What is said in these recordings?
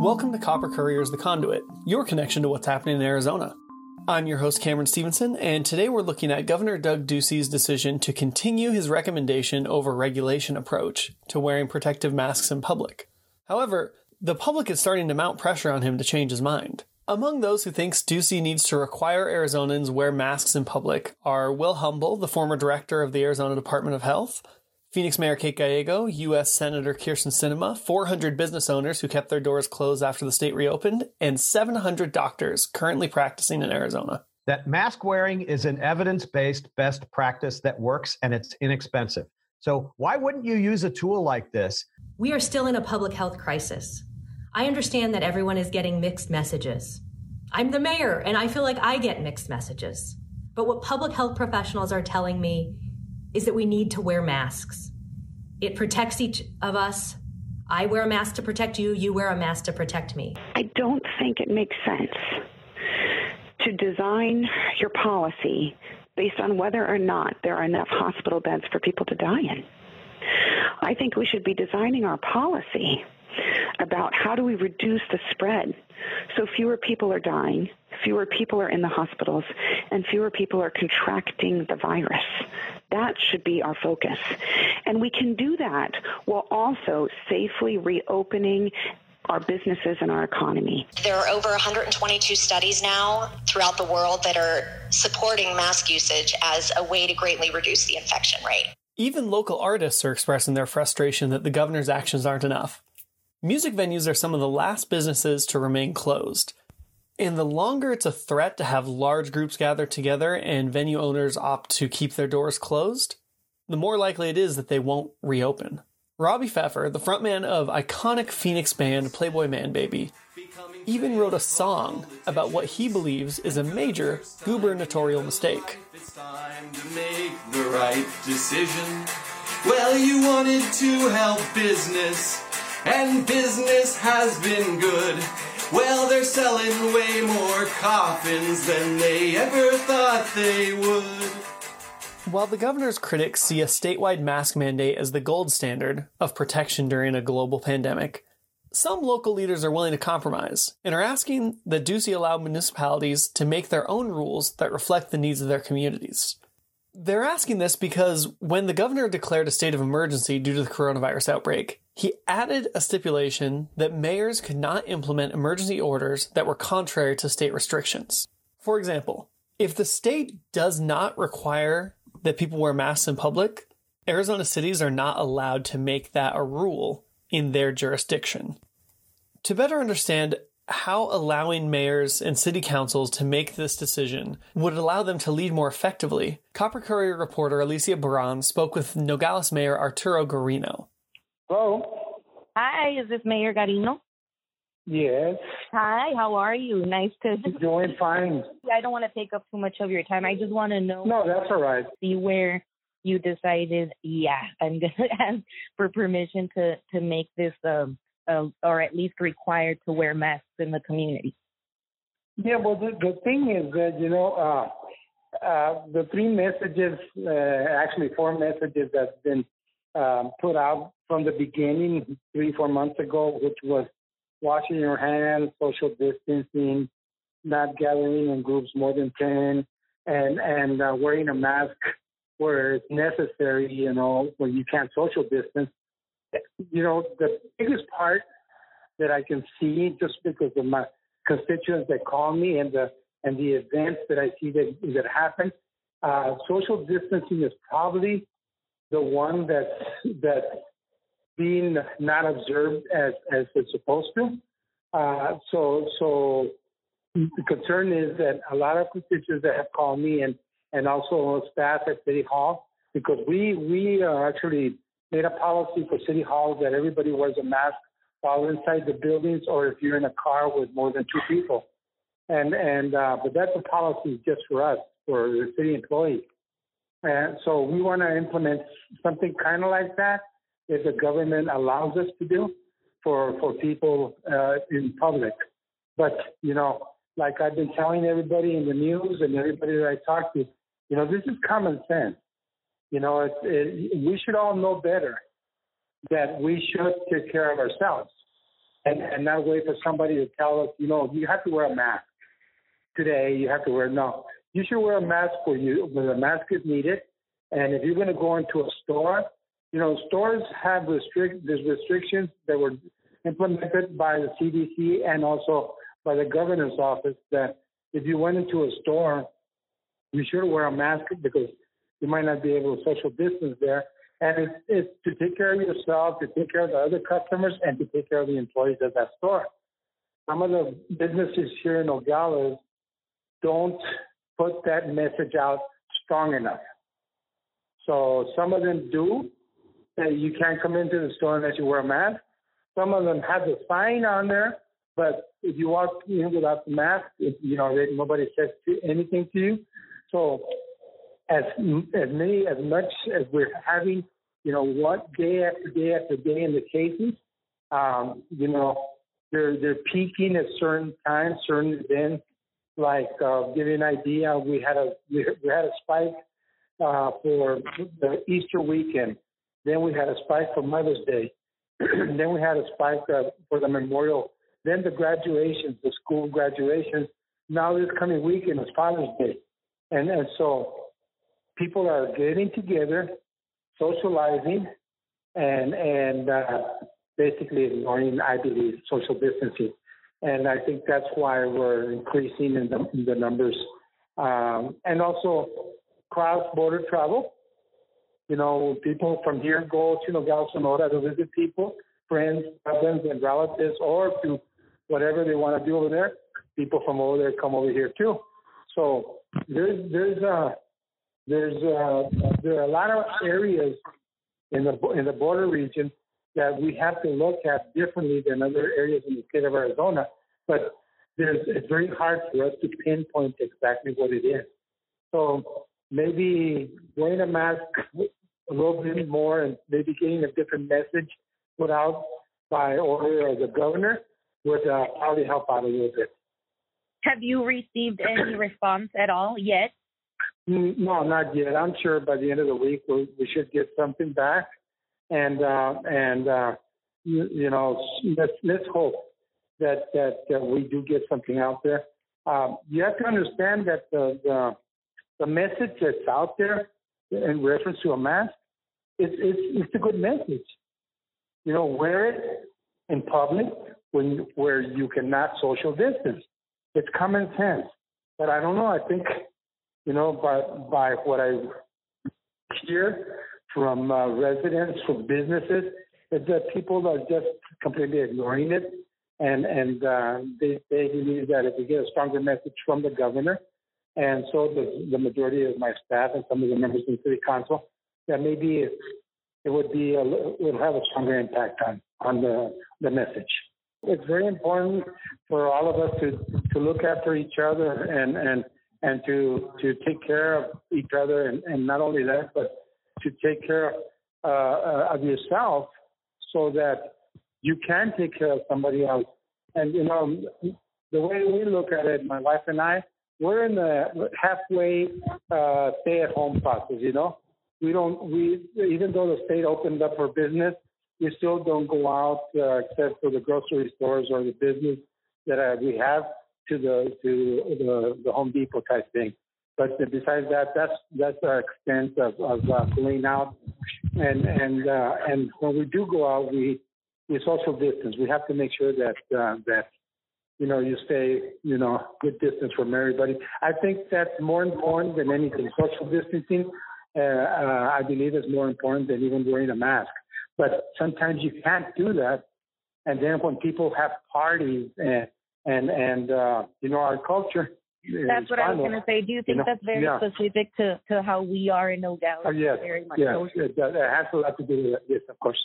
Welcome to Copper Courier's The Conduit, your connection to what's happening in Arizona. I'm your host, Cameron Stevenson, and today we're looking at Governor Doug Ducey's decision to continue his recommendation over regulation approach to wearing protective masks in public. However, the public is starting to mount pressure on him to change his mind. Among those who thinks Ducey needs to require Arizonans wear masks in public are Will Humble, the former director of the Arizona Department of Health, Phoenix Mayor Kate Gallego, U.S. Senator Kyrsten Sinema, 400 business owners who kept their doors closed after the state reopened, and 700 doctors currently practicing in Arizona. That mask wearing is an evidence based best practice that works and it's inexpensive. So, why wouldn't you use a tool like this? We are still in a public health crisis. I understand that everyone is getting mixed messages. I'm the mayor, and I feel like I get mixed messages. But what public health professionals are telling me is that we need to wear masks. It protects each of us. I wear a mask to protect you, you wear a mask to protect me. I don't think it makes sense to design your policy based on whether or not there are enough hospital beds for people to die in. I think we should be designing our policy about how do we reduce the spread so fewer people are dying, fewer people are in the hospitals, and fewer people are contracting the virus. That should be our focus. And we can do that while also safely reopening our businesses and our economy. There are over 122 studies now throughout the world that are supporting mask usage as a way to greatly reduce the infection rate. Even local artists are expressing their frustration that the governor's actions aren't enough. Music venues are some of the last businesses to remain closed. And the longer it's a threat to have large groups gather together and venue owners opt to keep their doors closed, the more likely it is that they won't reopen. Robbie Pfeffer, the frontman of iconic Phoenix band Playboy Manbaby, even wrote a song about what he believes is a major gubernatorial mistake. Well, you wanted to help business, and business has been good. Well, they're selling way coffins than they ever thought they would. While the governor's critics see a statewide mask mandate as the gold standard of protection during a global pandemic, some local leaders are willing to compromise and are asking that Ducey allow municipalities to make their own rules that reflect the needs of their communities. They're asking this because when the governor declared a state of emergency due to the coronavirus outbreak, he added a stipulation that mayors could not implement emergency orders that were contrary to state restrictions. For example, if the state does not require that people wear masks in public, Arizona cities are not allowed to make that a rule in their jurisdiction. To better understand how allowing mayors and city councils to make this decision would allow them to lead more effectively, Copper Courier reporter Alicia Barron spoke with Nogales Mayor Arturo Garino. Hello. Hi, is this Mayor Garino? Yes. Hi, how are you? Nice to. Doing fine. I don't want to take up too much of your time. I just want to know. No, that's all right. See where you decided, yeah, I'm gonna ask for permission to to make this, um, uh, or at least required to wear masks in the community. Yeah, well, the, the thing is that you know, uh, uh, the three messages, uh, actually four messages that's been um, put out from the beginning three, four months ago, which was washing your hands, social distancing, not gathering in groups more than 10, and, and uh, wearing a mask where it's necessary, you know, when you can't social distance. You know, the biggest part that I can see just because of my constituents that call me and the and the events that I see that that happen, uh, social distancing is probably the one that's that being not observed as as it's supposed to. Uh, so so the concern is that a lot of constituents that have called me and and also staff at City Hall because we we uh, actually made a policy for City Hall that everybody wears a mask while inside the buildings or if you're in a car with more than two people. And and uh, but that's a policy just for us for the city employees. And so we want to implement something kind of like that that the government allows us to do for for people uh, in public. But you know, like I've been telling everybody in the news and everybody that I talk to, you know, this is common sense. You know, it, it, we should all know better that we should take care of ourselves. and, and not wait for somebody to tell us, you know, you have to wear a mask today. You have to wear no. You should wear a mask for you when the mask is needed. And if you're going to go into a store, you know, stores have restrict there's restrictions that were implemented by the CDC and also by the governor's office that if you went into a store, you should wear a mask because you might not be able to social distance there. And it's, it's to take care of yourself, to take care of the other customers, and to take care of the employees at that store. Some of the businesses here in Nogales don't put that message out strong enough. So some of them do say you can't come into the store unless you wear a mask. Some of them have the sign on there, but if you walk in without the mask, it, you know nobody says anything to you. So as as many as much as we're having, you know, what day after day after day in the cases, um, you know, they're they're peaking at certain times, certain events. Like uh, give you an idea, we had a we had a spike uh, for the Easter weekend. Then we had a spike for Mother's Day. then we had a spike uh, for the memorial. Then the graduations, the school graduations. Now this coming weekend is Father's Day, and and so people are getting together, socializing, and and uh, basically ignoring, I believe, social distancing. And I think that's why we're increasing in the, in the numbers. Um, and also cross-border travel. You know, people from here go to Nogales, Sonora to visit people, friends, cousins, and relatives, or to whatever they want to do over there. People from over there come over here too. So there's there's a there's uh, there are a lot of areas in the in the border region that we have to look at differently than other areas in the state of Arizona. But there's, it's very hard for us to pinpoint exactly what it is. So maybe wearing a mask a little bit more and maybe getting a different message put out by order of the governor would uh, probably help out a little bit. Have you received any response at all yet? Mm, no, not yet. I'm sure by the end of the week we, we should get something back, and uh, and uh, you, you know let's let's hope that that, that we do get something out there. Um, you have to understand that the, the the message that's out there in reference to a mask, it's it's it's a good message. You know, wear it in public when where you cannot social distance. It's common sense. But I don't know. I think you know, by by what I hear from uh, residents, from businesses, is that people are just completely ignoring it, and and uh, they they believe that if we get a stronger message from the governor, and so the the majority of my staff and some of the members in city council, that maybe it, it would be a, it would have a stronger impact on on the the message. It's very important for all of us to to look after each other and and and to to take care of each other, and, and not only that, but to take care uh, of yourself, so that you can take care of somebody else. And you know, the way we look at it, my wife and I, we're in the halfway uh, stay-at-home process. You know, we don't we even though the state opened up for business, we still don't go out uh, except for the grocery stores or the business that uh, we have to the to the, the Home Depot type thing. But besides that, that's that's our extent of, of uh, going out, and and uh, and when we do go out, we we social distance. We have to make sure that uh, that you know you stay you know good distance from everybody. I think that's more important than anything. Social distancing, uh, uh, I believe, is more important than even wearing a mask. But sometimes you can't do that, and then when people have parties and and and uh, you know our culture. That's what I was going to say. Do you think you know, that's very yeah. specific to, to how we are in Nogales? Uh, yes, very much yes, it, it has a lot to do with it. Yes, of course.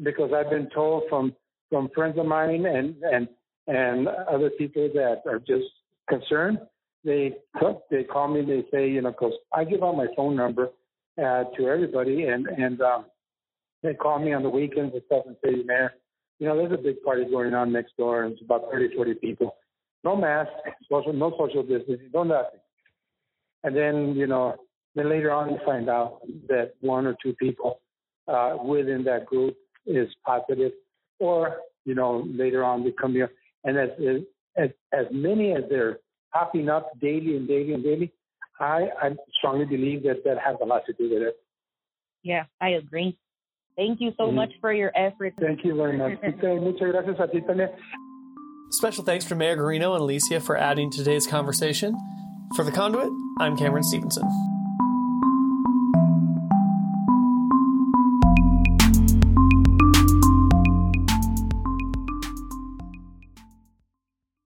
Because I've been told from from friends of mine and and and other people that are just concerned. They they call me. They say you know because I give out my phone number uh, to everybody and and um, they call me on the weekends and stuff and say, Mayor, you know, there's a big party going on next door, and it's about 30, 40 people. No mask, social, no social distancing, no nothing. And then, you know, then later on you find out that one or two people uh, within that group is positive, or you know, later on become here. And as, as, as many as they're popping up daily and daily and daily, I, I strongly believe that that has a lot to do with it. Yeah, I agree. Thank you so mm-hmm. much for your efforts. Thank you very much. Muchas gracias a ti también. Special thanks to Mayor Garino and Alicia for adding today's conversation. For The Conduit, I'm Cameron Stevenson.